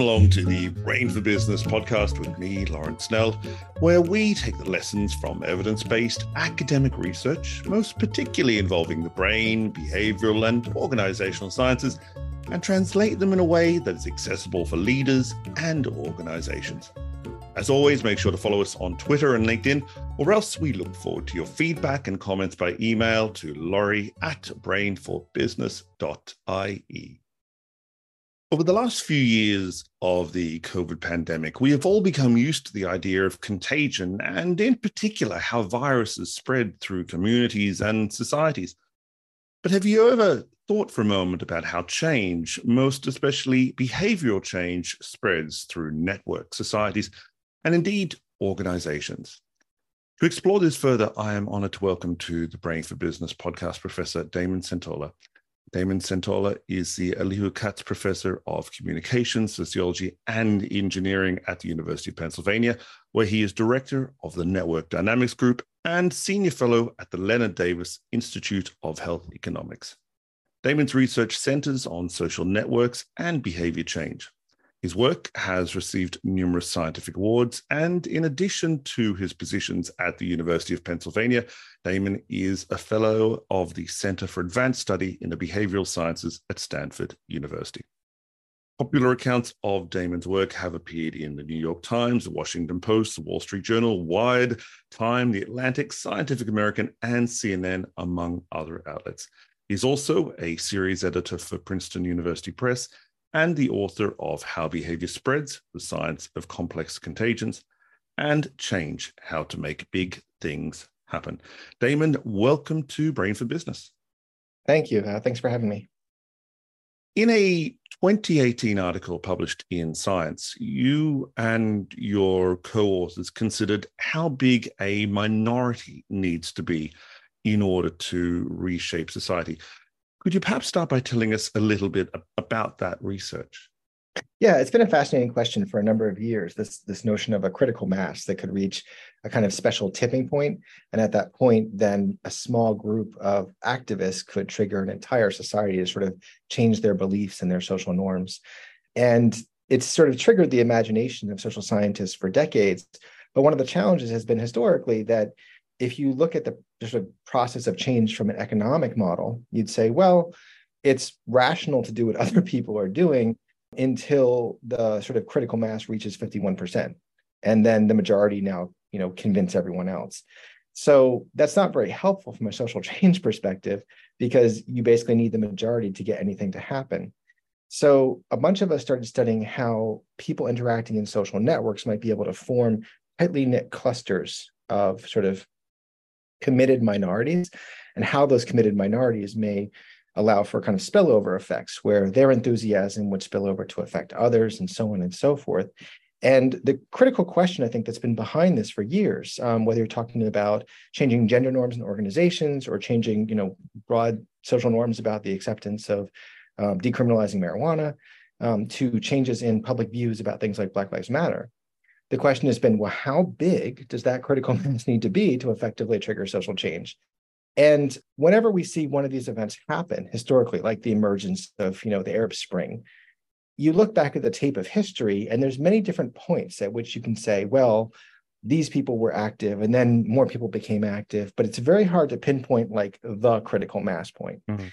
Welcome along to the Brain for Business podcast with me, Lawrence Snell, where we take the lessons from evidence based academic research, most particularly involving the brain, behavioral, and organizational sciences, and translate them in a way that is accessible for leaders and organizations. As always, make sure to follow us on Twitter and LinkedIn, or else we look forward to your feedback and comments by email to laurie at brainforbusiness.ie. Over the last few years of the COVID pandemic, we have all become used to the idea of contagion and, in particular, how viruses spread through communities and societies. But have you ever thought for a moment about how change, most especially behavioral change, spreads through network societies and indeed organizations? To explore this further, I am honored to welcome to the Brain for Business podcast Professor Damon Centola. Damon Centola is the Elihu Katz Professor of Communications, Sociology, and Engineering at the University of Pennsylvania, where he is Director of the Network Dynamics Group and Senior Fellow at the Leonard Davis Institute of Health Economics. Damon's research centers on social networks and behavior change. His work has received numerous scientific awards, and in addition to his positions at the University of Pennsylvania, Damon is a fellow of the Center for Advanced Study in the Behavioral Sciences at Stanford University. Popular accounts of Damon's work have appeared in the New York Times, the Washington Post, the Wall Street Journal, Wired, Time, The Atlantic, Scientific American, and CNN, among other outlets. He's also a series editor for Princeton University Press and the author of How Behavior Spreads, The Science of Complex Contagions, and Change How to Make Big Things Happen. Damon, welcome to Brain for Business. Thank you. Uh, thanks for having me. In a 2018 article published in Science, you and your co authors considered how big a minority needs to be in order to reshape society. Could you perhaps start by telling us a little bit about that research? Yeah, it's been a fascinating question for a number of years. This this notion of a critical mass that could reach a kind of special tipping point, and at that point, then a small group of activists could trigger an entire society to sort of change their beliefs and their social norms. And it's sort of triggered the imagination of social scientists for decades. But one of the challenges has been historically that if you look at the sort of process of change from an economic model, you'd say, well, it's rational to do what other people are doing until the sort of critical mass reaches 51%. And then the majority now, you know, convince everyone else. So that's not very helpful from a social change perspective because you basically need the majority to get anything to happen. So a bunch of us started studying how people interacting in social networks might be able to form tightly knit clusters of sort of committed minorities and how those committed minorities may allow for kind of spillover effects where their enthusiasm would spill over to affect others and so on and so forth. And the critical question, I think, that's been behind this for years, um, whether you're talking about changing gender norms in organizations or changing, you know, broad social norms about the acceptance of um, decriminalizing marijuana, um, to changes in public views about things like Black Lives Matter, the question has been, well, how big does that critical mass need to be to effectively trigger social change? And whenever we see one of these events happen historically, like the emergence of, you know, the Arab Spring, you look back at the tape of history, and there's many different points at which you can say, well, these people were active, and then more people became active, but it's very hard to pinpoint like the critical mass point. Mm-hmm.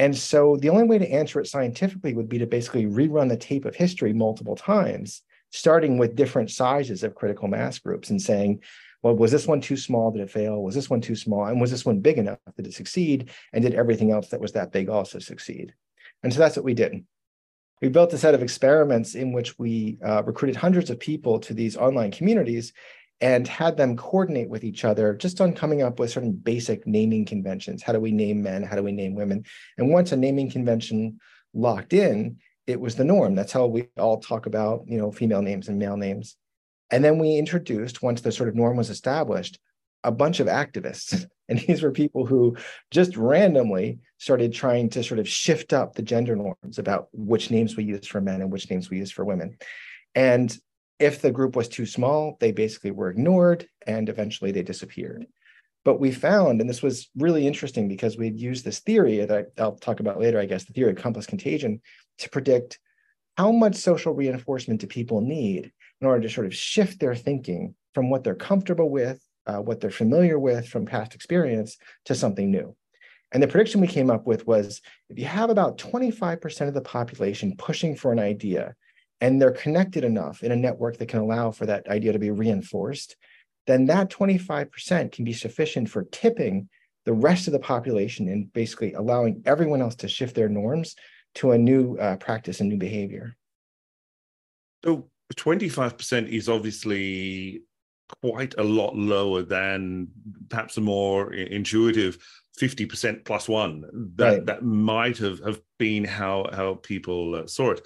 And so the only way to answer it scientifically would be to basically rerun the tape of history multiple times starting with different sizes of critical mass groups and saying, well, was this one too small? Did it fail? Was this one too small? And was this one big enough? Did it succeed? And did everything else that was that big also succeed? And so that's what we did. We built a set of experiments in which we uh, recruited hundreds of people to these online communities and had them coordinate with each other just on coming up with certain basic naming conventions. How do we name men? How do we name women? And once a naming convention locked in, it was the norm. That's how we all talk about, you know, female names and male names. And then we introduced, once the sort of norm was established, a bunch of activists. And these were people who just randomly started trying to sort of shift up the gender norms about which names we use for men and which names we use for women. And if the group was too small, they basically were ignored and eventually they disappeared. But we found, and this was really interesting because we'd used this theory that I, will talk about later, I guess, the theory of complex contagion to predict how much social reinforcement do people need in order to sort of shift their thinking from what they're comfortable with, uh, what they're familiar with from past experience to something new. And the prediction we came up with was if you have about 25% of the population pushing for an idea and they're connected enough in a network that can allow for that idea to be reinforced, then that 25% can be sufficient for tipping the rest of the population and basically allowing everyone else to shift their norms to a new uh, practice and new behavior. So 25% is obviously quite a lot lower than perhaps a more intuitive 50% plus one that, right. that might have, have been how, how people uh, saw it.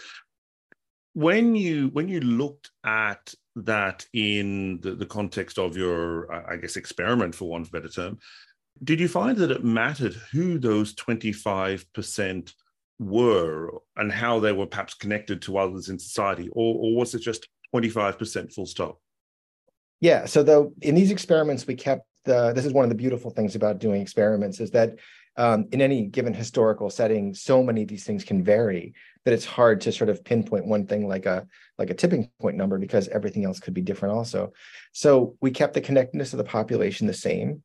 When you when you looked at that in the, the context of your, I guess, experiment, for want of a better term, did you find that it mattered who those 25% were and how they were perhaps connected to others in society, or, or was it just 25% full stop? Yeah. So though in these experiments, we kept the, this is one of the beautiful things about doing experiments is that um, in any given historical setting, so many of these things can vary that it's hard to sort of pinpoint one thing like a like a tipping point number because everything else could be different also. So we kept the connectedness of the population the same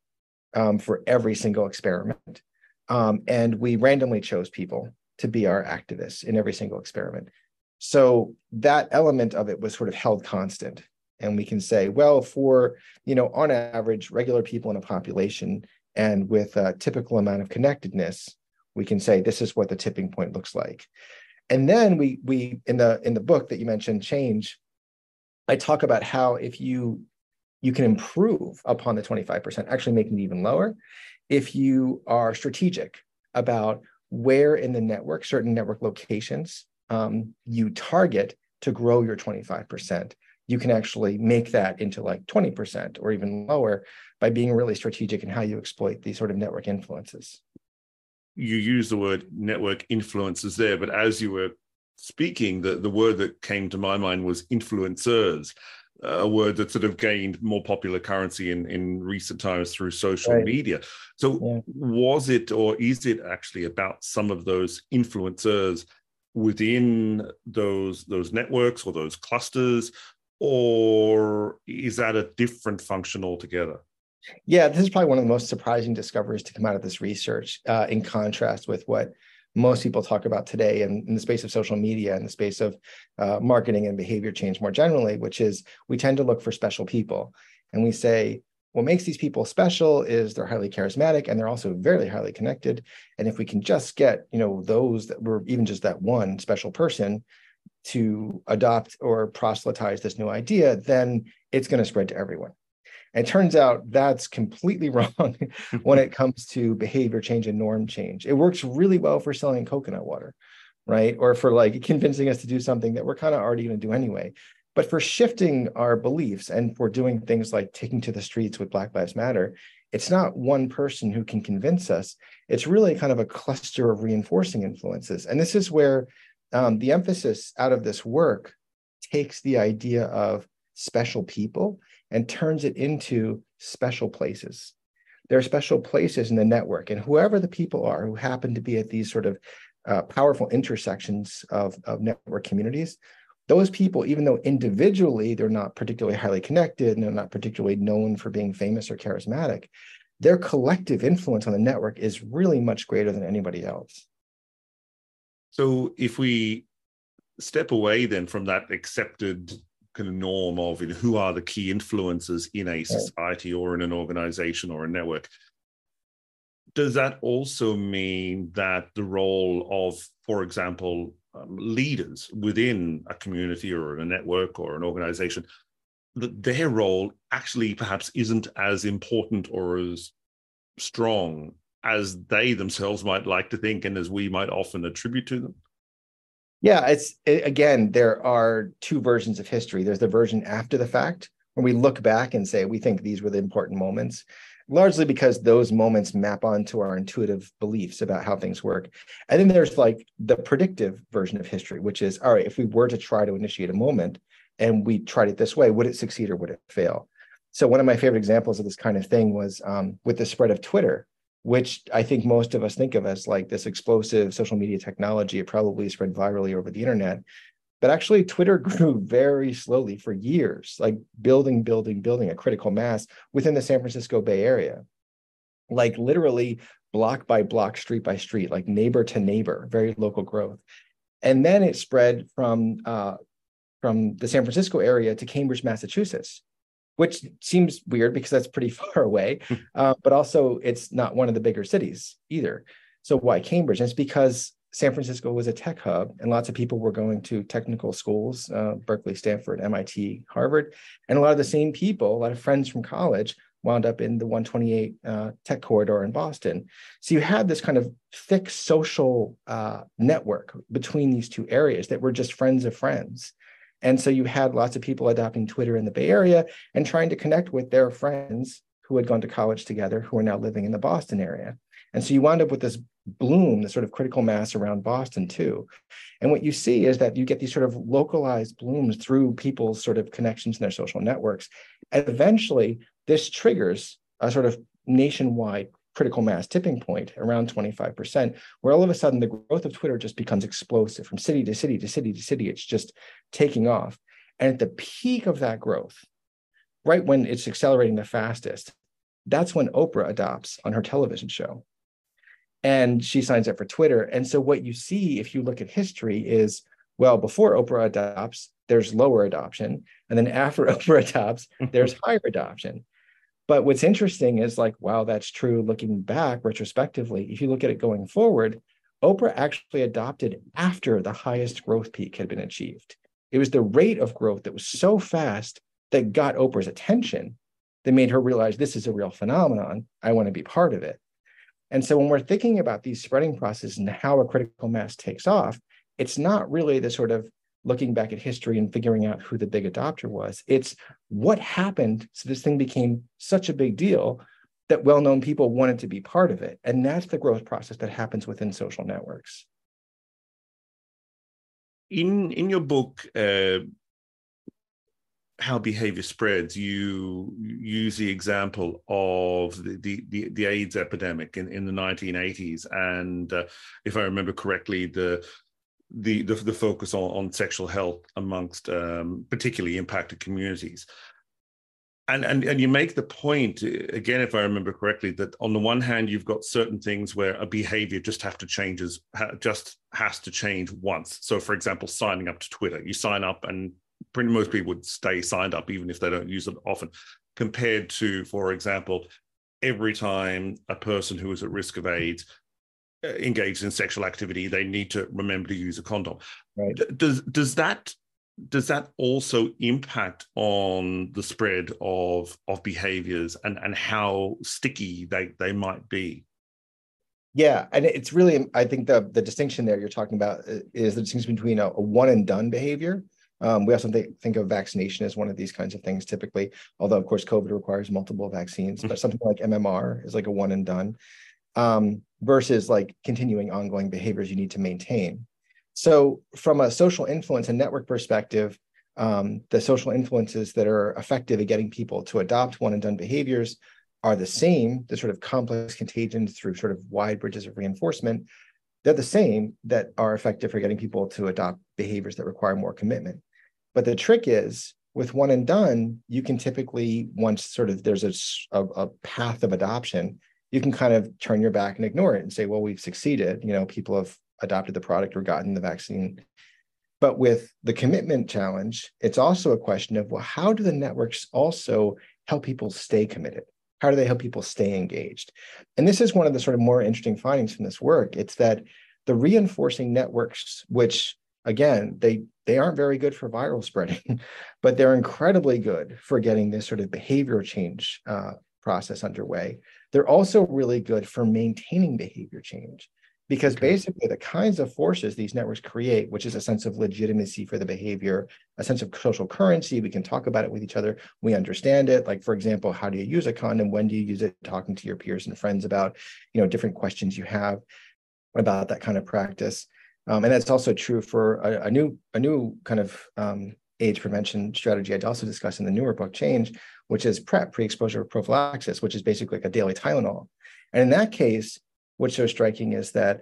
um, for every single experiment, um, and we randomly chose people to be our activists in every single experiment. So that element of it was sort of held constant and we can say well for you know on average regular people in a population and with a typical amount of connectedness we can say this is what the tipping point looks like. And then we we in the in the book that you mentioned change i talk about how if you you can improve upon the 25% actually making it even lower if you are strategic about where in the network certain network locations um, you target to grow your 25% you can actually make that into like 20% or even lower by being really strategic in how you exploit these sort of network influences. You use the word network influences there, but as you were speaking, the, the word that came to my mind was influencers, a word that sort of gained more popular currency in, in recent times through social right. media. So, yeah. was it or is it actually about some of those influencers within those those networks or those clusters or is that a different function altogether? Yeah, this is probably one of the most surprising discoveries to come out of this research, uh, in contrast with what most people talk about today in, in the space of social media and the space of uh, marketing and behavior change more generally, which is we tend to look for special people. And we say, what makes these people special is they're highly charismatic and they're also very highly connected. And if we can just get, you know, those that were even just that one special person, to adopt or proselytize this new idea, then it's going to spread to everyone. And it turns out that's completely wrong when it comes to behavior change and norm change. It works really well for selling coconut water, right? Or for like convincing us to do something that we're kind of already going to do anyway. But for shifting our beliefs and for doing things like taking to the streets with Black Lives Matter, it's not one person who can convince us. It's really kind of a cluster of reinforcing influences. And this is where um, the emphasis out of this work takes the idea of special people and turns it into special places. There are special places in the network, and whoever the people are who happen to be at these sort of uh, powerful intersections of, of network communities, those people, even though individually they're not particularly highly connected and they're not particularly known for being famous or charismatic, their collective influence on the network is really much greater than anybody else. So if we step away then from that accepted kind of norm of you know, who are the key influences in a society or in an organization or a network, does that also mean that the role of, for example, um, leaders within a community or a network or an organization, that their role actually perhaps isn't as important or as strong as they themselves might like to think and as we might often attribute to them? Yeah, it's it, again, there are two versions of history. There's the version after the fact, when we look back and say we think these were the important moments, largely because those moments map onto our intuitive beliefs about how things work. And then there's like the predictive version of history, which is all right, if we were to try to initiate a moment and we tried it this way, would it succeed or would it fail? So one of my favorite examples of this kind of thing was um, with the spread of Twitter which I think most of us think of as like this explosive social media technology. It probably spread virally over the internet. But actually, Twitter grew very slowly for years, like building, building, building a critical mass within the San Francisco Bay Area. Like literally block by block, street by street, like neighbor to neighbor, very local growth. And then it spread from uh, from the San Francisco area to Cambridge, Massachusetts, which seems weird because that's pretty far away, uh, but also it's not one of the bigger cities either. So why Cambridge? And it's because San Francisco was a tech hub, and lots of people were going to technical schools, uh, Berkeley, Stanford, MIT, Harvard, and a lot of the same people, a lot of friends from college, wound up in the 128 uh, tech corridor in Boston. So you had this kind of thick social uh, network between these two areas that were just friends of friends. And so you had lots of people adopting Twitter in the Bay Area and trying to connect with their friends who had gone to college together who are now living in the Boston area. And so you wound up with this bloom, this sort of critical mass around Boston too. And what you see is that you get these sort of localized blooms through people's sort of connections in their social networks. And eventually, this triggers a sort of nationwide critical mass tipping point around 25%, where all of a sudden the growth of Twitter just becomes explosive from city to city to city to city. It's just taking off. And at the peak of that growth, right when it's accelerating the fastest, that's when Oprah adopts on her television show. And she signs up for Twitter. And so what you see if you look at history is well, before Oprah adopts, there's lower adoption. And then after Oprah adopts, there's higher adoption. But what's interesting is like, wow, that's true looking back retrospectively. If you look at it going forward, Oprah actually adopted after the highest growth peak had been achieved. It was the rate of growth that was so fast that got Oprah's attention that made her realize this is a real phenomenon. I want to be part of it. And so when we're thinking about these spreading processes and how a critical mass takes off, it's not really the sort of looking back at history and figuring out who the big adopter was. It's what happened so this thing became such a big deal that well-known people wanted to be part of it. And that's the growth process that happens within social networks. In in your book, uh, how behavior spreads, you use the example of the, the, the, the AIDS epidemic in, in the 1980s. And uh, if I remember correctly, the the the, the focus on, on sexual health amongst um, particularly impacted communities. And, and and you make the point again, if I remember correctly, that on the one hand you've got certain things where a behavior just have to changes, just has to change once. So, for example, signing up to Twitter, you sign up, and pretty most people would stay signed up even if they don't use it often. Compared to, for example, every time a person who is at risk of AIDS uh, engaged in sexual activity, they need to remember to use a condom. Right. Does does that does that also impact on the spread of of behaviors and and how sticky they they might be? Yeah, and it's really I think the the distinction there you're talking about uh, is the distinction between a, a one and done behavior. Um, we also think, think of vaccination as one of these kinds of things typically, although of course COVID requires multiple vaccines, mm-hmm. but something like MMR is like a one and done um, versus like continuing ongoing behaviors you need to maintain. So, from a social influence and network perspective, um, the social influences that are effective at getting people to adopt one and done behaviors are the same, the sort of complex contagions through sort of wide bridges of reinforcement. They're the same that are effective for getting people to adopt behaviors that require more commitment. But the trick is with one and done, you can typically, once sort of there's a, a, a path of adoption, you can kind of turn your back and ignore it and say, well, we've succeeded. You know, people have adopted the product or gotten the vaccine. But with the commitment challenge, it's also a question of, well, how do the networks also help people stay committed? How do they help people stay engaged? And this is one of the sort of more interesting findings from this work. It's that the reinforcing networks, which again, they they aren't very good for viral spreading, but they're incredibly good for getting this sort of behavior change uh, process underway. They're also really good for maintaining behavior change because okay. basically the kinds of forces these networks create, which is a sense of legitimacy for the behavior, a sense of social currency, we can talk about it with each other, we understand it. Like, for example, how do you use a condom? When do you use it? Talking to your peers and friends about, you know, different questions you have about that kind of practice. Um, and that's also true for a, a, new a new kind of um, AIDS prevention strategy I'd also discuss in the newer book, Change, which is PrEP, pre-exposure prophylaxis, which is basically like a daily Tylenol. And in that case, what's so striking is that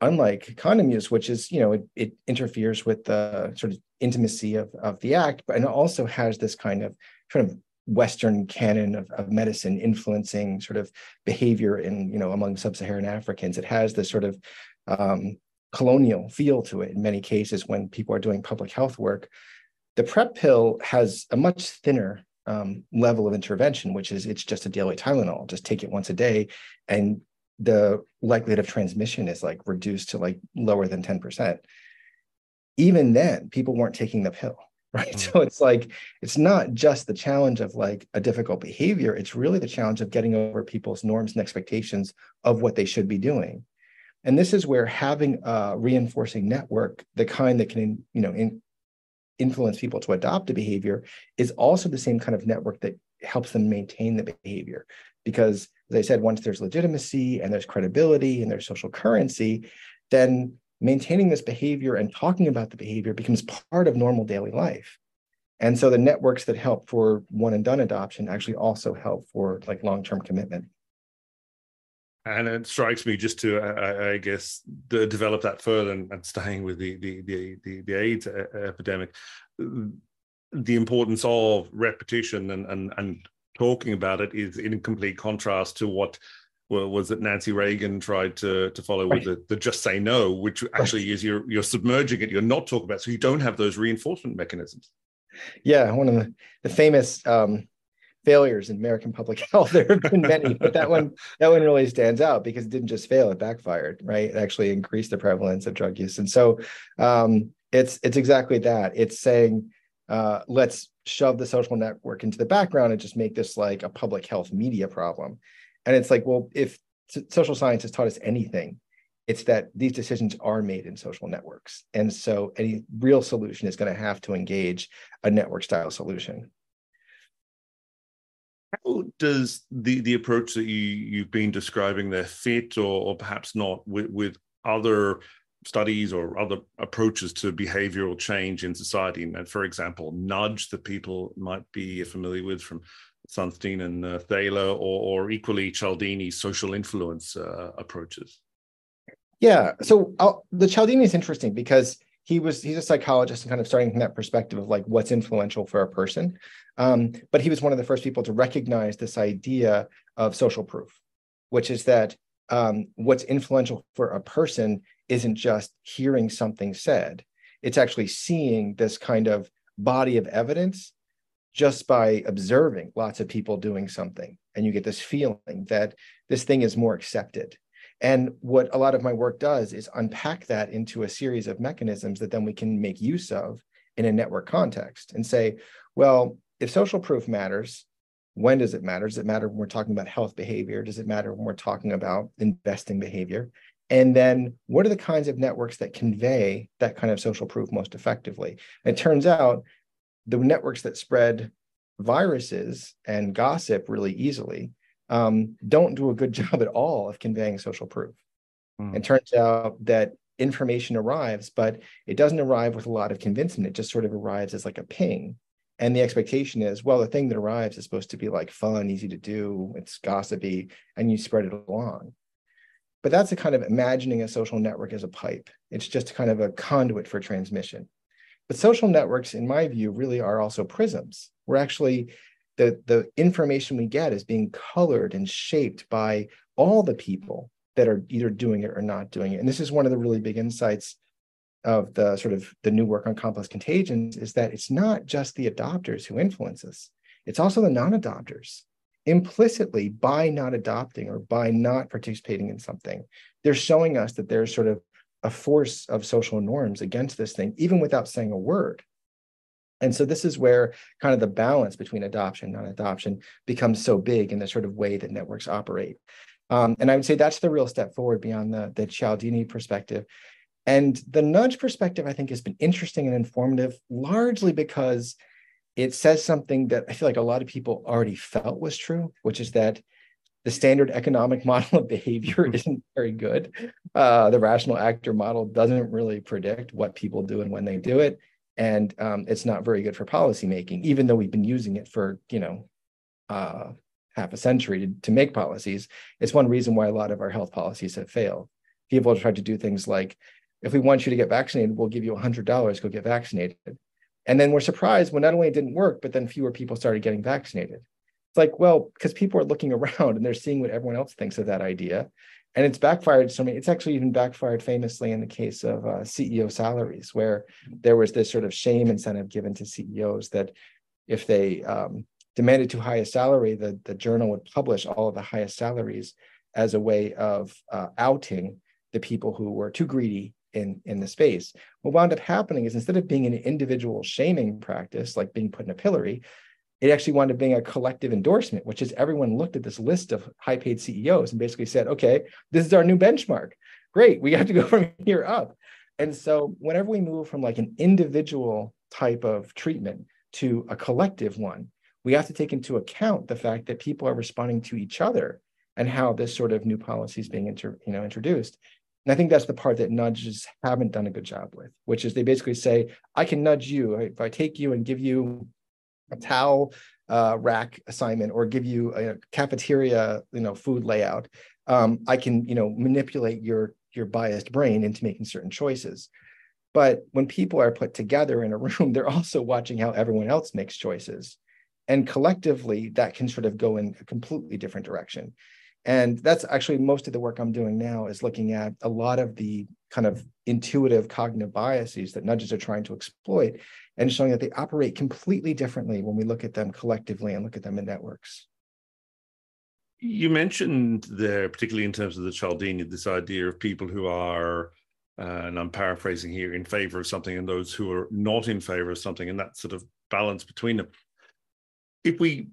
unlike condom use, which is, you know, it, it interferes with the sort of intimacy of, of the act, but and also has this kind of kind of Western canon of, of medicine influencing sort of behavior in, you know, among sub-Saharan Africans. It has this sort of um, colonial feel to it in many cases when people are doing public health work. The PrEP pill has a much thinner um, level of intervention, which is it's just a daily Tylenol. Just take it once a day, and the likelihood of transmission is like reduced to like lower than 10%. Even then, people weren't taking the pill, right? Mm-hmm. So it's like, it's not just the challenge of like a difficult behavior, it's really the challenge of getting over people's norms and expectations of what they should be doing. And this is where having a reinforcing network, the kind that can, you know, in, influence people to adopt a behavior, is also the same kind of network that helps them maintain the behavior. Because as I said, once there's legitimacy and there's credibility and there's social currency, then maintaining this behavior and talking about the behavior becomes part of normal daily life. And so the networks that help for one and done adoption actually also help for like long-term commitment. And it strikes me just to, I, I guess, develop that further and, and staying with the the the the, the AIDS epidemic, the importance of repetition and and and talking about it is in complete contrast to what well, was it Nancy Reagan tried to to follow right. with the, the just say no, which actually right. is you're you're submerging it, you're not talking about, so you don't have those reinforcement mechanisms. Yeah, one of the, the famous um, failures in American public health. There have been many, but that one that one really stands out because it didn't just fail; it backfired. Right, it actually increased the prevalence of drug use, and so um, it's it's exactly that. It's saying uh, let's shove the social network into the background and just make this like a public health media problem. And it's like, well, if social science has taught us anything, it's that these decisions are made in social networks. And so any real solution is going to have to engage a network style solution. How does the, the approach that you, you've been describing there fit or, or perhaps not with, with other studies or other approaches to behavioral change in society. And for example, nudge that people might be familiar with from Sunstein and uh, Thaler, or, or, equally Cialdini's social influence uh, approaches. Yeah, so I'll, uh, the Cialdini is interesting because he was he's a psychologist and kind of starting from that perspective of like what's influential for a person, um, but he was one of the first people to recognize this idea of social proof, which is that um, what's influential for a person isn't just hearing something said, it's actually seeing this kind of body of evidence just by observing lots of people doing something. And you get this feeling that this thing is more accepted. And what a lot of my work does is unpack that into a series of mechanisms that then we can make use of in a network context and say, well, if social proof matters, when does it matter? Does it matter when we're talking about health behavior? Does it matter when we're talking about investing behavior? And then what are the kinds of networks that convey that kind of social proof most effectively? And it turns out the networks that spread viruses and gossip really easily um, don't do a good job at all of conveying social proof. Mm. It turns out that information arrives, but it doesn't arrive with a lot of convincing. It just sort of arrives as like a ping. And the expectation is, well, the thing that arrives is supposed to be like fun, easy to do, it's gossipy, and you spread it along. But that's a kind of imagining a social network as a pipe. It's just kind of a conduit for transmission. But social networks, in my view, really are also prisms. We're actually, the, the information we get is being colored and shaped by all the people that are either doing it or not doing it. And this is one of the really big insights of the sort of the new work on complex contagions is that it's not just the adopters who influence us, it's also the non-adopters implicitly by not adopting or by not participating in something, they're showing us that there's sort of a force of social norms against this thing, even without saying a word. And so this is where kind of the balance between adoption and non-adoption becomes so big in the sort of way that networks operate. Um, and I would say that's the real step forward beyond the, the Cialdini perspective. And the nudge perspective, I think, has been interesting and informative, largely because it says something that I feel like a lot of people already felt was true, which is that the standard economic model of behavior isn't very good. Uh, the rational actor model doesn't really predict what people do and when they do it. And um, it's not very good for policymaking, even though we've been using it for, you know, uh, half a century to, to make policies. It's one reason why a lot of our health policies have failed. people tried to do things like, if we want you to get vaccinated, we'll give you $100, go get vaccinated. And then we're surprised when not only it didn't work, but then fewer people started getting vaccinated. It's like, well, because people are looking around and they're seeing what everyone else thinks of that idea. And it's backfired so many, it's actually even backfired famously in the case of uh, CEO salaries, where there was this sort of shame incentive given to CEOs that if they um, demanded too high a salary, the, the journal would publish all of the highest salaries as a way of uh, outing the people who were too greedy in, in the space. What wound up happening is instead of being an individual shaming practice, like being put in a pillory, it actually wound up being a collective endorsement, which is everyone looked at this list of high paid CEOs and basically said, okay, this is our new benchmark. Great, we have to go from here up. And so whenever we move from like an individual type of treatment to a collective one, we have to take into account the fact that people are responding to each other and how this sort of new policy is being inter, you know, introduced. And I think that's the part that nudges haven't done a good job with, which is they basically say, I can nudge you. If I take you and give you a towel uh, rack assignment or give you a cafeteria, you know, food layout, um, I can, you know, manipulate your your biased brain into making certain choices. But when people are put together in a room, they're also watching how everyone else makes choices. And collectively, that can sort of go in a completely different direction. And that's actually most of the work I'm doing now is looking at a lot of the kind of intuitive cognitive biases that nudges are trying to exploit and showing that they operate completely differently when we look at them collectively and look at them in networks. You mentioned there, particularly in terms of the Cialdini, this idea of people who are, uh, and I'm paraphrasing here, in favor of something and those who are not in favor of something, and that sort of balance between them if we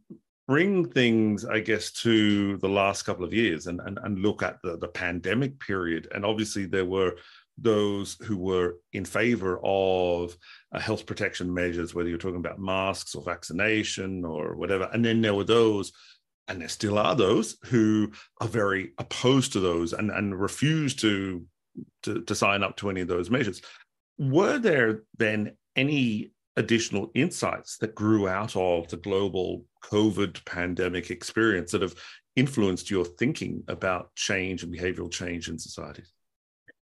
bring things, I guess, to the last couple of years and, and, and look at the, the pandemic period, and obviously there were those who were in favor of uh, health protection measures, whether you're talking about masks or vaccination or whatever. And then there were those, and there still are those, who are very opposed to those and, and refuse to, to, to sign up to any of those measures. Were there then any additional insights that grew out of the global COVID pandemic experience that have influenced your thinking about change and behavioral change in societies?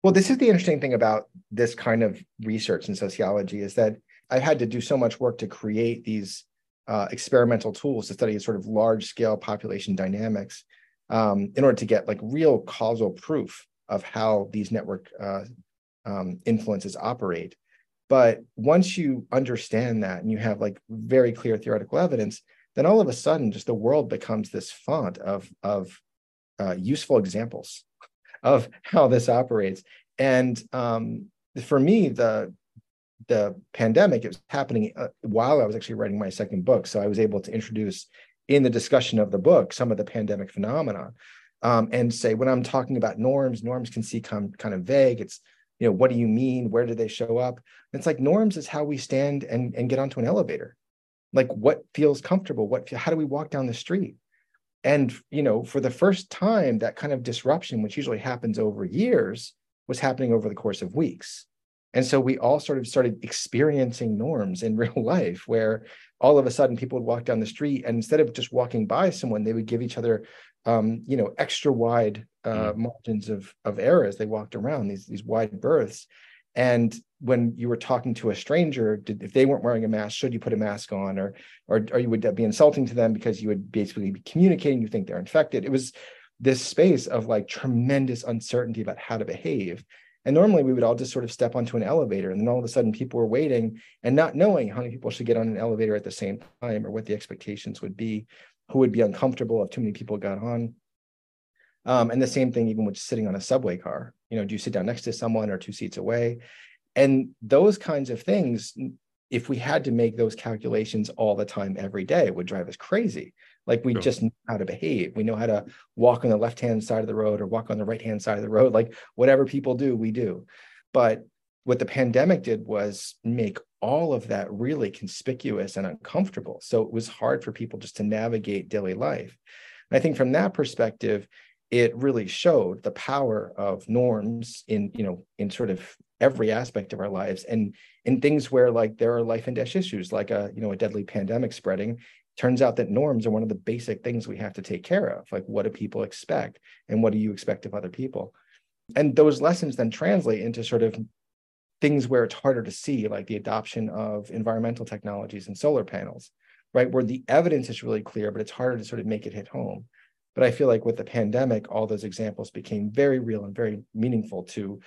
Well, this is the interesting thing about this kind of research in sociology is that I've had to do so much work to create these uh, experimental tools to study sort of large scale population dynamics um, in order to get like real causal proof of how these network uh, um, influences operate. But once you understand that and you have like very clear theoretical evidence, then all of a sudden, just the world becomes this font of, of uh, useful examples of how this operates. And um, for me, the the pandemic it was happening uh, while I was actually writing my second book, so I was able to introduce in the discussion of the book some of the pandemic phenomena, um, and say when I'm talking about norms, norms can seem kind of vague. It's you know what do you mean? Where do they show up? It's like norms is how we stand and, and get onto an elevator. Like what feels comfortable? What how do we walk down the street? And you know for the first time that kind of disruption which usually happens over years was happening over the course of weeks. And so we all sort of started experiencing norms in real life where all of a sudden people would walk down the street and instead of just walking by someone they would give each other um, you know, extra wide uh, mm. margins of of error as they walked around these these wide berths. And when you were talking to a stranger, did, if they weren't wearing a mask, should you put a mask on, or or or you would be insulting to them because you would basically be communicating you think they're infected? It was this space of like tremendous uncertainty about how to behave. And normally we would all just sort of step onto an elevator, and then all of a sudden people were waiting and not knowing how many people should get on an elevator at the same time or what the expectations would be who would be uncomfortable if too many people got on. Um, and the same thing even with sitting on a subway car. You know, do you sit down next to someone or two seats away? And those kinds of things, if we had to make those calculations all the time, every day, would drive us crazy. Like we sure. just know how to behave. We know how to walk on the left hand side of the road or walk on the right hand side of the road. Like whatever people do, we do. But what the pandemic did was make all of that really conspicuous and uncomfortable. So it was hard for people just to navigate daily life. And I think from that perspective, it really showed the power of norms in, you know, in sort of every aspect of our lives and in things where like there are life and death issues, like a, you know, a deadly pandemic spreading. Turns out that norms are one of the basic things we have to take care of. Like what do people expect? And what do you expect of other people? and those lessons then translate into sort of things where it's harder to see, like the adoption of environmental technologies and solar panels, right? Where the evidence is really clear, but it's harder to sort of make it hit home. But I feel like with the pandemic, all those examples became very real and very meaningful to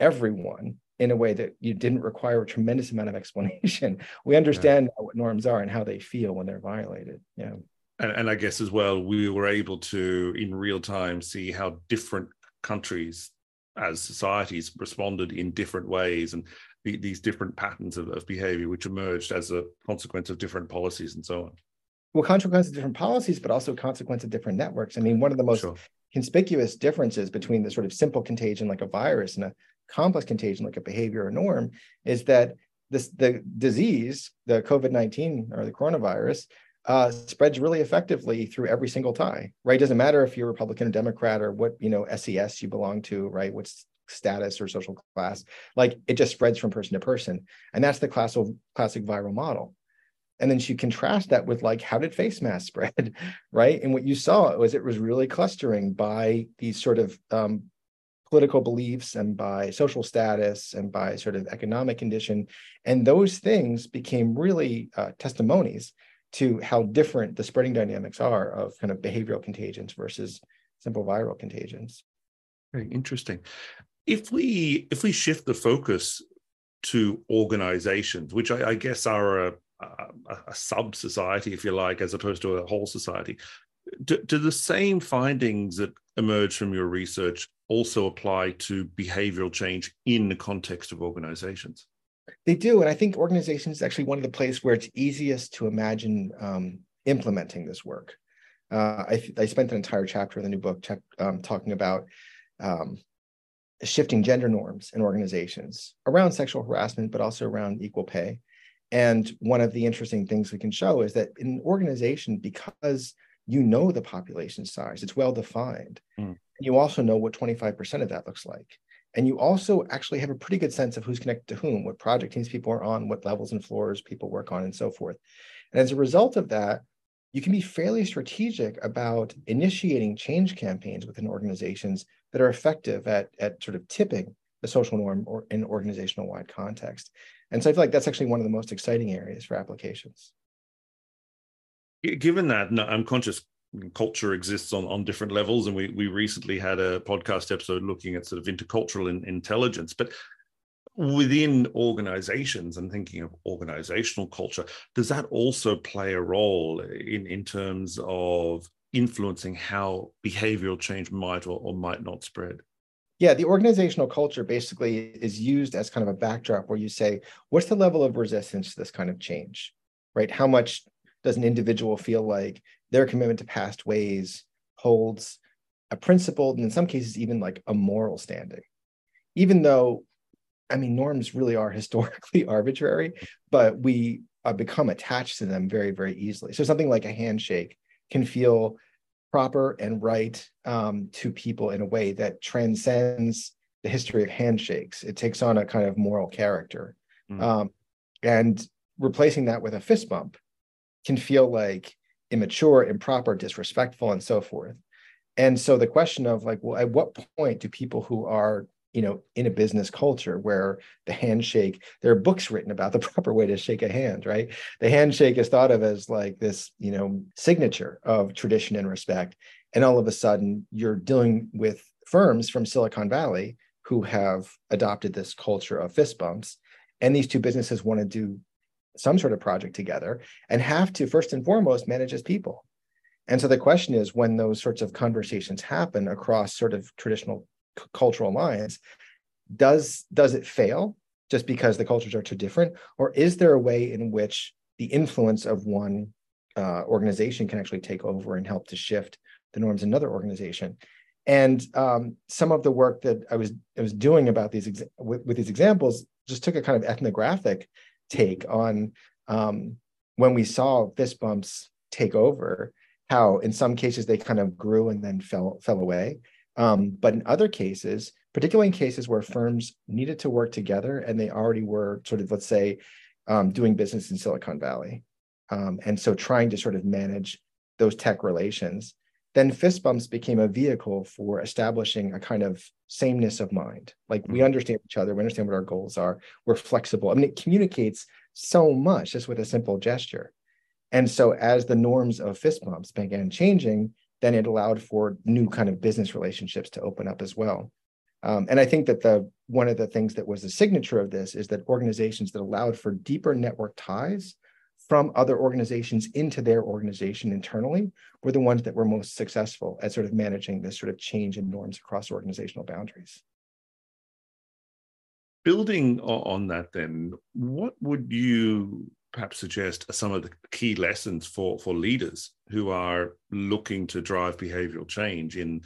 everyone in a way that you didn't require a tremendous amount of explanation. We understand yeah. what norms are and how they feel when they're violated. Yeah. And, and I guess as well, we were able to, in real time, see how different countries as societies responded in different ways and the, these different patterns of, of behavior which emerged as a consequence of different policies and so on well consequence of different policies but also consequence of different networks i mean one of the most sure. conspicuous differences between the sort of simple contagion like a virus and a complex contagion like a behavior or norm is that this the disease the covid-19 or the coronavirus uh, spreads really effectively through every single tie, right? Doesn't matter if you're Republican or Democrat or what you know SES you belong to, right? What's status or social class, like it just spreads from person to person, and that's the classic classic viral model. And then you contrast that with like how did face mask spread, right? And what you saw was it was really clustering by these sort of um, political beliefs and by social status and by sort of economic condition, and those things became really uh, testimonies to how different the spreading dynamics are of kind of behavioral contagions versus simple viral contagions. Very interesting. If we if we shift the focus to organizations, which I, I guess are a, a, a, sub society, if you like, as opposed to a whole society, do, do the same findings that emerge from your research also apply to behavioral change in the context of organizations? They do, and I think organizations is actually one of the places where it's easiest to imagine um, implementing this work. Uh, I, I, spent an entire chapter in the new book Change, um, talking about um, shifting gender norms in organizations around sexual harassment, but also around equal pay. And one of the interesting things we can show is that in an organization, because you know the population size, it's well defined. Mm. You also know what 25% of that looks like. And you also actually have a pretty good sense of who's connected to whom, what project teams people are on, what levels and floors people work on, and so forth. And as a result of that, you can be fairly strategic about initiating change campaigns within organizations that are effective at, at sort of tipping the social norm or in organizational wide context. And so I feel like that's actually one of the most exciting areas for applications. Given that, I'm conscious culture exists on, on different levels. And we, we recently had a podcast episode looking at sort of intercultural in, intelligence. But within organizations and thinking of organizational culture, does that also play a role in, in terms of influencing how behavioral change might or, or might not spread? Yeah, the organizational culture basically is used as kind of a backdrop where you say, what's the level of resistance to this kind of change, right? How much does an individual feel like their commitment to past ways holds a principled and in some cases even like a moral standing? Even though i mean norms really are historically arbitrary but we uh, become attached to them very very easily. So something like a handshake can feel proper and right um, to people in a way that transcends the history of handshakes. It takes on a kind of moral character. Mm. um, and replacing that with a fist bump can feel like immature, improper, disrespectful, and so forth. And so the question of like, well, at what point do people who are you know in a business culture where the handshake there are books written about the proper way to shake a hand right? The handshake is thought of as like this you know signature of tradition and respect. And all of a sudden you're dealing with firms from silicon valley who have adopted this culture of fist bumps. And these two businesses want to do some sort of project together and have to first and foremost manage as people. And so the question is when those sorts of conversations happen across sort of traditional c- cultural lines does does it fail just because the cultures are too different? Or is there a way in which the influence of one uh, organization can actually take over and help to shift the norms in another organization? And um, some of the work that I was I was doing about these exa- with, with, these examples just took a kind of ethnographic take on um, when we saw fist bumps take over, how in some cases they kind of grew and then fell fell away. Um, but in other cases, particularly in cases where firms needed to work together and they already were sort of, let's say, um, doing business in Silicon Valley. Um, and so trying to sort of manage those tech relations, then fist bumps became a vehicle for establishing a kind of sameness of mind. Like we mm-hmm. understand each other, we understand what our goals are, we're flexible. I mean, it communicates so much just with a simple gesture. And so as the norms of fist bumps began changing, then it allowed for new kind of business relationships to open up as well. Um, and I think that the one of the things that was the signature of this is that organizations that allowed for deeper network ties from other organizations into their organization internally were the ones that were most successful at sort of managing this sort of change in norms across organizational boundaries. Building on that, then, what would you perhaps suggest are some of the key lessons for, for leaders who are looking to drive behavioral change in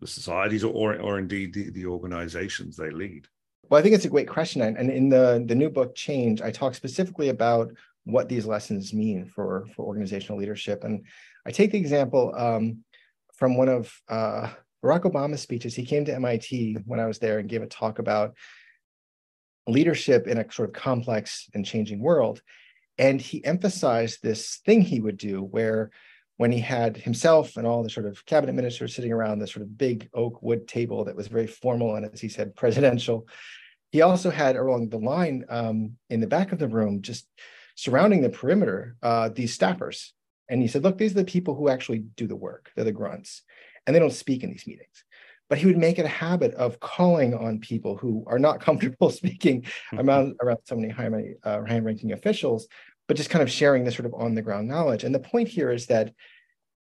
the societies or, or indeed the, the organizations they lead? Well, I think it's a great question. And in the, the new book, Change, I talk specifically about what these lessons mean for, for organizational leadership. And I take the example um, from one of uh, Barack Obama's speeches. He came to MIT when I was there and gave a talk about leadership in a sort of complex and changing world. And he emphasized this thing he would do where when he had himself and all the sort of cabinet ministers sitting around this sort of big oak wood table that was very formal and as he said presidential he also had along the line um, in the back of the room just surrounding the perimeter uh, these staffers. And he said, look, these are the people who actually do the work. They're the grunts. And they don't speak in these meetings. But he would make it a habit of calling on people who are not comfortable speaking mm-hmm. around, around so many high, uh, high ranking officials, but just kind of sharing this sort of on the ground knowledge. And the point here is that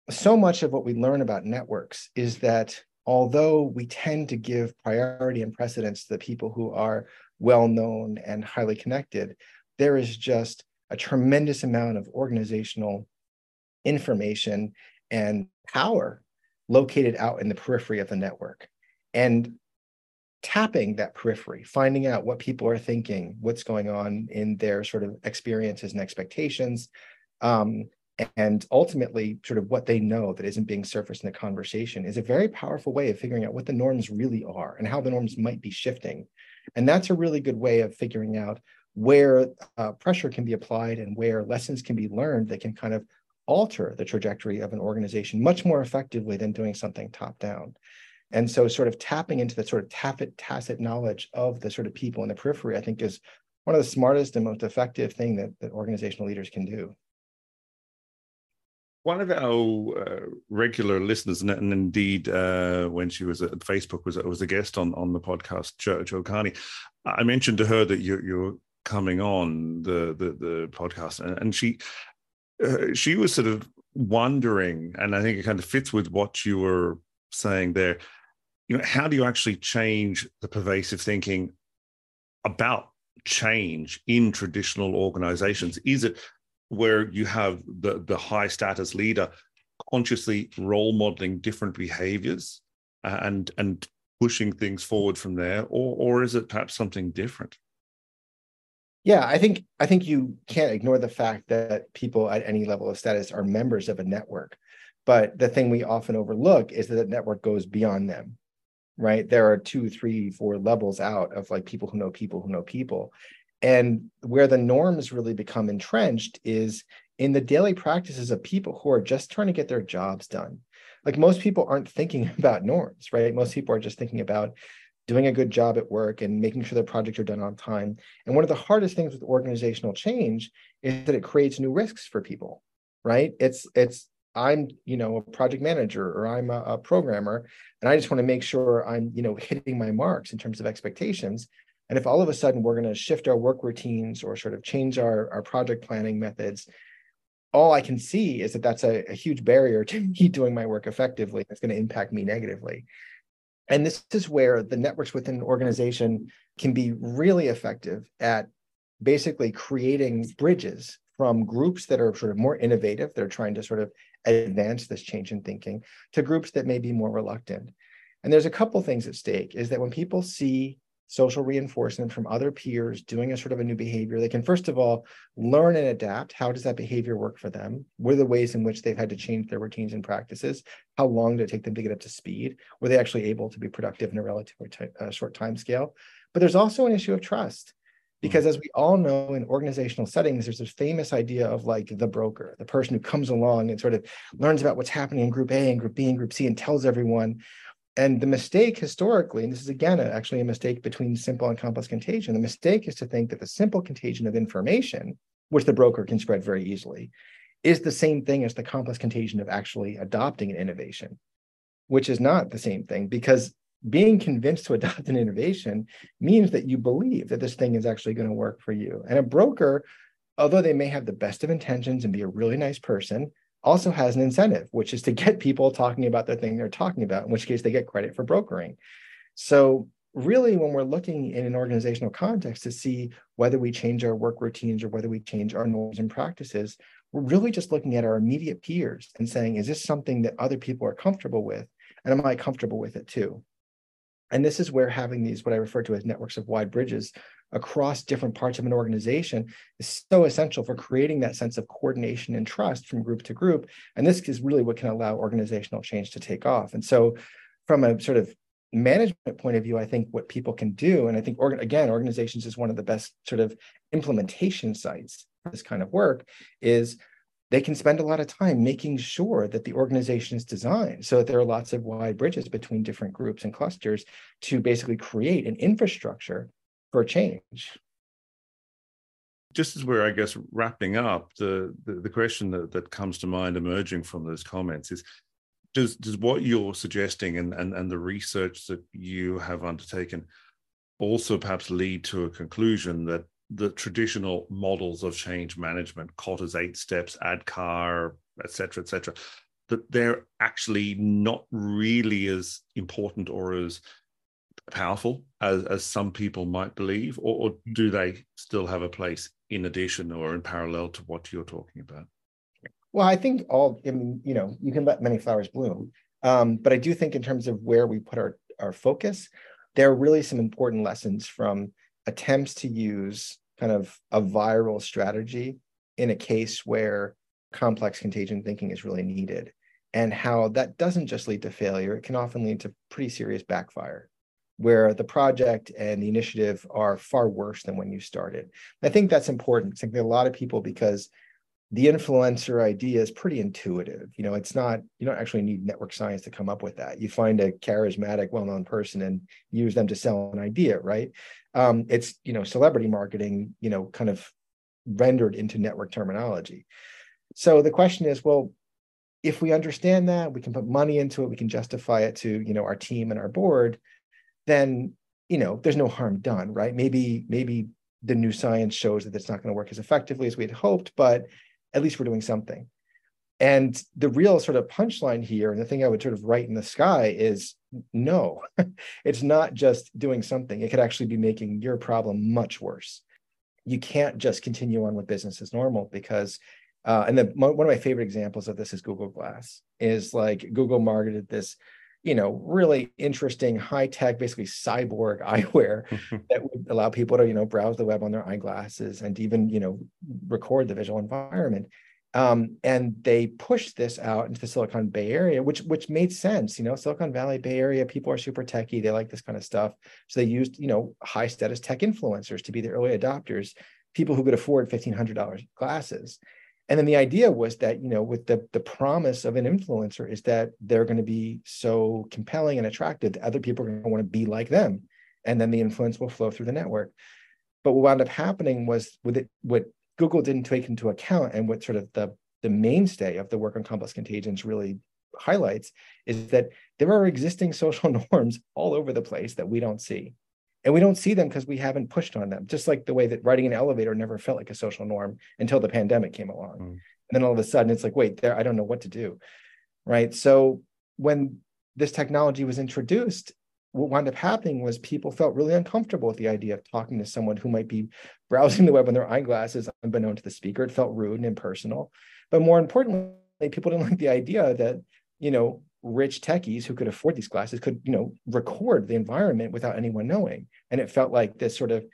so much of what we learn about networks is that although we tend to give priority and precedence to the people who are well known and highly connected, there is just a tremendous amount of organizational information and power located out in the periphery of the network. And tapping that periphery, finding out what people are thinking, what's going on in their sort of experiences and expectations, um, and ultimately sort of what they know that isn't being surfaced in the conversation is a very powerful way of figuring out what the norms really are and how the norms might be shifting. And that's a really good way of figuring out where uh, pressure can be applied and where lessons can be learned that can kind of alter the trajectory of an organization much more effectively than doing something top down. And so, sort of tapping into the sort of tacit, tacit knowledge of the sort of people in the periphery, I think, is one of the smartest and most effective thing that, that organizational leaders can do. One of our uh, regular listeners, and, and indeed, uh, when she was at Facebook, was was a guest on on the podcast, Jo, jo Carney. I mentioned to her that you, you're coming on the the, the podcast, and, and she uh, she was sort of wondering, and I think it kind of fits with what you were saying there. You know, how do you actually change the pervasive thinking about change in traditional organizations? Is it where you have the the high status leader consciously role modeling different behaviors and and pushing things forward from there, or or is it perhaps something different? Yeah, I think I think you can't ignore the fact that people at any level of status are members of a network. But the thing we often overlook is that the network goes beyond them, right? There are two, three, four levels out of like people who know people who know people. And where the norms really become entrenched is in the daily practices of people who are just trying to get their jobs done. Like most people aren't thinking about norms, right? Most people are just thinking about doing a good job at work and making sure the projects are done on time. And one of the hardest things with organizational change is that it creates new risks for people, right? It's it's I'm, you know, a project manager or I'm a, a programmer, and I just want to make sure I'm, you know, hitting my marks in terms of expectations. And if all of a sudden we're going to shift our work routines or sort of change our, our project planning methods, all I can see is that that's a, a huge barrier to me doing my work effectively. It's going to impact me negatively. And this is where the networks within an organization can be really effective at basically creating bridges from groups that are sort of more innovative, that are trying to sort of advance this change in thinking, to groups that may be more reluctant. And there's a couple things at stake is that when people see social reinforcement from other peers doing a sort of a new behavior. They can first of all learn and adapt. How does that behavior work for them? What are the ways in which they've had to change their routines and practices? How long did it take them to get up to speed? Were they actually able to be productive in a relatively t- uh, short time scale but there's also an issue of trust Because as we all know in organizational settings, there's this famous idea of like the broker, the person who comes along and sort of learns about what's happening in group A and group B and group C and tells everyone. And the mistake historically, and this is again actually a mistake between simple and complex contagion, the mistake is to think that the simple contagion of information, which the broker can spread very easily, is the same thing as the complex contagion of actually adopting an innovation, which is not the same thing because being convinced to adopt an innovation means that you believe that this thing is actually going to work for you. And a broker, although they may have the best of intentions and be a really nice person, also has an incentive, which is to get people talking about the thing they're talking about, in which case they get credit for brokering. So, really, when we're looking in an organizational context to see whether we change our work routines or whether we change our norms and practices, we're really just looking at our immediate peers and saying, is this something that other people are comfortable with? And am I comfortable with it too? And this is where having these, what I refer to as networks of wide bridges across different parts of an organization is so essential for creating that sense of coordination and trust from group to group. And this is really what can allow organizational change to take off. And so, from a sort of management point of view, I think what people can do, and I think again, organizations is one of the best sort of implementation sites for this kind of work, is they can spend a lot of time making sure that the organization is designed so that there are lots of wide bridges between different groups and clusters to basically create an infrastructure for change. Just as we're, I guess, wrapping up, the, the, the question that, that comes to mind emerging from those comments is does, does what you're suggesting and, and, and the research that you have undertaken also perhaps lead to a conclusion that the traditional models of change management, Kotter's eight steps, ADKAR, et cetera, et cetera, that they're actually not really as important or as powerful as, as some people might believe, or, or do they still have a place in addition or in parallel to what you're talking about? Well, I think all, I mean, you know, you can let many flowers bloom. Um, but I do think in terms of where we put our, our focus, there are really some important lessons from attempts to use kind of a viral strategy in a case where complex contagion thinking is really needed and how that doesn't just lead to failure it can often lead to pretty serious backfire where the project and the initiative are far worse than when you started i think that's important i think a lot of people because the influencer idea is pretty intuitive. You know, it's not, you don't actually need network science to come up with that. You find a charismatic, well known person and use them to sell an idea, right? Um, it's, you know, celebrity marketing, you know, kind of rendered into network terminology. So the question is, well, if we understand that, we can put money into it, we can justify it to, you know, our team and our board, then, you know, there's no harm done, right? Maybe, maybe the new science shows that it's not going to work as effectively as we had hoped, but at least we're doing something. And the real sort of punchline here, and the thing I would sort of write in the sky is no, it's not just doing something. It could actually be making your problem much worse. You can't just continue on with business as normal because, uh, and the, one of my favorite examples of this is Google Glass, is like Google marketed this you know, really interesting, high tech, basically cyborg eyewear that would allow people to, you know, browse the web on their eyeglasses and even, you know, record the visual environment. Um, and they pushed this out into the Silicon Bay area, which which made sense. You know, Silicon Valley, Bay Area, people are super techy. They like this kind of stuff. So they used, you know, high status tech influencers to be the early adopters, people who could afford fifteen hundred dollars glasses. And then the idea was that, you know, with the, the promise of an influencer is that they're going to be so compelling and attractive that other people are going to want to be like them. And then the influence will flow through the network. But what wound up happening was with it, what Google didn't take into account and what sort of the, the mainstay of the work on complex contagions really highlights is that there are existing social norms all over the place that we don't see and we don't see them because we haven't pushed on them just like the way that riding an elevator never felt like a social norm until the pandemic came along. Mm. and then all of a sudden it's like wait there i don't know what to do right? So when this technology was introduced what wound up happening was people felt really uncomfortable with the idea of talking to someone who might be browsing the web on their eyeglasses unbeknown to the speaker. It felt rude and impersonal. But more importantly people didn't like the idea that you know rich techies who could afford these glasses could you know record the environment without anyone knowing. And it felt like this sort of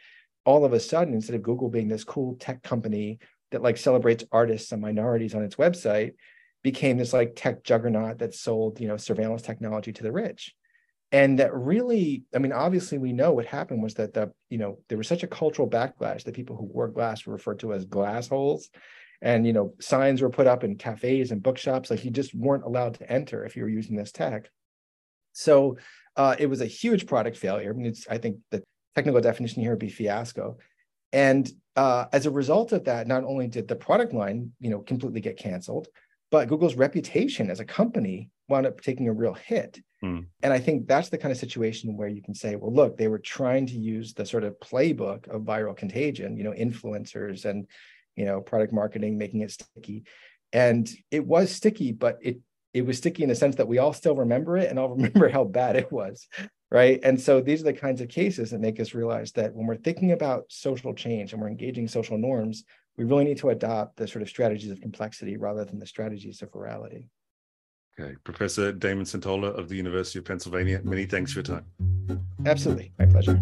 all of a sudden instead of google being this cool tech company that like celebrates artists and minorities on its website became this like tech juggernaut that sold you know surveillance technology to the rich. And that really i mean obviously we know what happened was that the you know there was such a cultural backlash that people who wore glass were referred to as glass holes and you know signs were put up in cafes and bookshops like you just weren't allowed to enter if you were using this tech. So uh, it was a huge product failure. I mean it's i think the technical definition here would be fiasco. And uh, as a result of that not only did the product line you know completely get canceled but google's reputation as a company wound up taking a real hit. Mm. And I think that's the kind of situation where you can say, well, look, they were trying to use the sort of playbook of viral contagion, you know, influencers and, you know, product marketing, making it sticky. And it was sticky, but it it was sticky in the sense that we all still remember it and all remember how bad it was. Right. And so these are the kinds of cases that make us realize that when we're thinking about social change and we're engaging social norms, we really need to adopt the sort of strategies of complexity rather than the strategies of virality. Okay. Professor Damon Centola of the University of Pennsylvania, many thanks for your time. Absolutely. My pleasure.